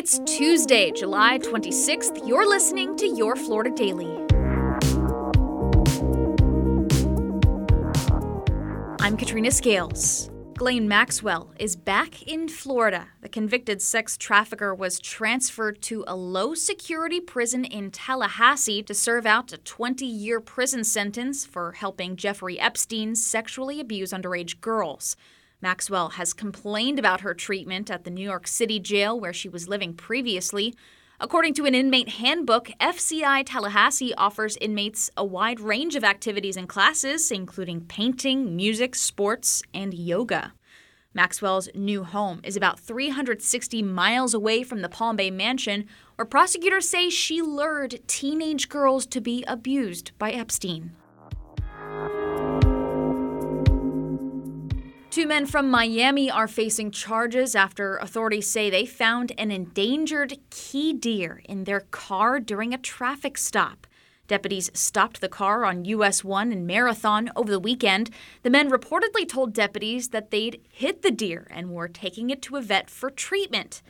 It's Tuesday, July 26th. You're listening to Your Florida Daily. I'm Katrina Scales. Ghislaine Maxwell is back in Florida. The convicted sex trafficker was transferred to a low security prison in Tallahassee to serve out a 20 year prison sentence for helping Jeffrey Epstein sexually abuse underage girls. Maxwell has complained about her treatment at the New York City jail where she was living previously. According to an inmate handbook, FCI Tallahassee offers inmates a wide range of activities and classes, including painting, music, sports, and yoga. Maxwell's new home is about 360 miles away from the Palm Beach mansion, where prosecutors say she lured teenage girls to be abused by Epstein. Two men from Miami are facing charges after authorities say they found an endangered key deer in their car during a traffic stop. Deputies stopped the car on US 1 in Marathon over the weekend. The men reportedly told deputies that they'd hit the deer and were taking it to a vet for treatment.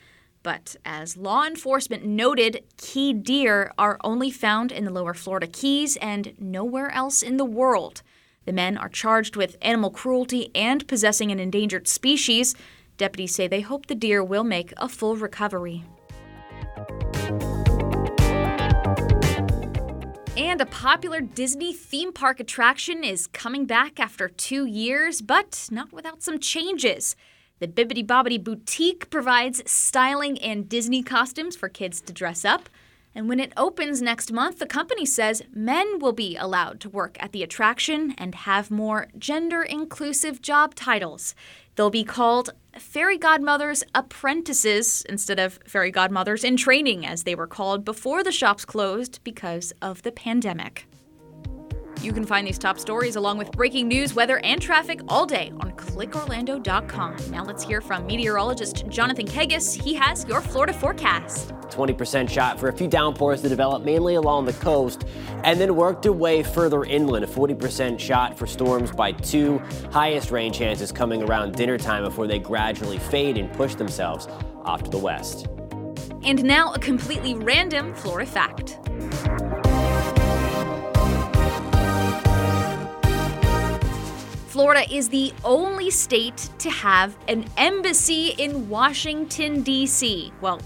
But as law enforcement noted, key deer are only found in the lower Florida Keys and nowhere else in the world. The men are charged with animal cruelty and possessing an endangered species. Deputies say they hope the deer will make a full recovery. And a popular Disney theme park attraction is coming back after two years, but not without some changes. The Bibbidi Bobbidi Boutique provides styling and Disney costumes for kids to dress up. And when it opens next month, the company says men will be allowed to work at the attraction and have more gender inclusive job titles. They'll be called Fairy Godmothers Apprentices instead of Fairy Godmothers in Training, as they were called before the shops closed because of the pandemic. You can find these top stories along with breaking news, weather, and traffic all day on clickorlando.com. Now let's hear from meteorologist Jonathan Kegges. He has your Florida forecast. 20% shot for a few downpours to develop mainly along the coast and then worked away further inland. A 40% shot for storms by two. Highest rain chances coming around dinner time before they gradually fade and push themselves off to the west. And now a completely random Florida fact. Florida is the only state to have an embassy in Washington, D.C. Well,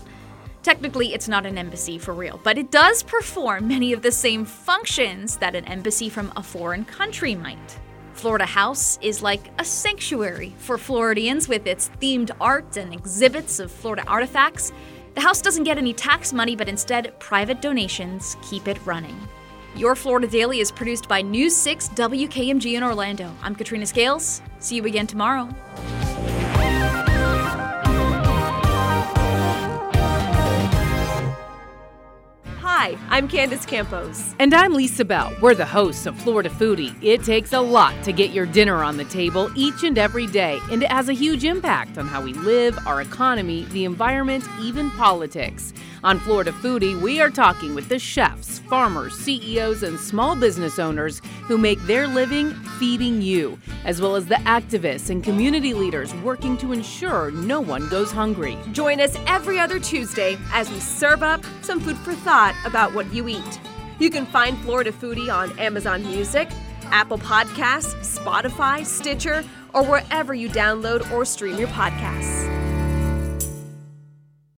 technically, it's not an embassy for real, but it does perform many of the same functions that an embassy from a foreign country might. Florida House is like a sanctuary for Floridians with its themed art and exhibits of Florida artifacts. The house doesn't get any tax money, but instead, private donations keep it running. Your Florida Daily is produced by News 6 WKMG in Orlando. I'm Katrina Scales. See you again tomorrow. Hi, I'm Candace Campos. And I'm Lisa Bell. We're the hosts of Florida Foodie. It takes a lot to get your dinner on the table each and every day, and it has a huge impact on how we live, our economy, the environment, even politics. On Florida Foodie, we are talking with the chefs, farmers, CEOs, and small business owners who make their living feeding you, as well as the activists and community leaders working to ensure no one goes hungry. Join us every other Tuesday as we serve up some food for thought about what you eat. You can find Florida Foodie on Amazon Music, Apple Podcasts, Spotify, Stitcher, or wherever you download or stream your podcasts.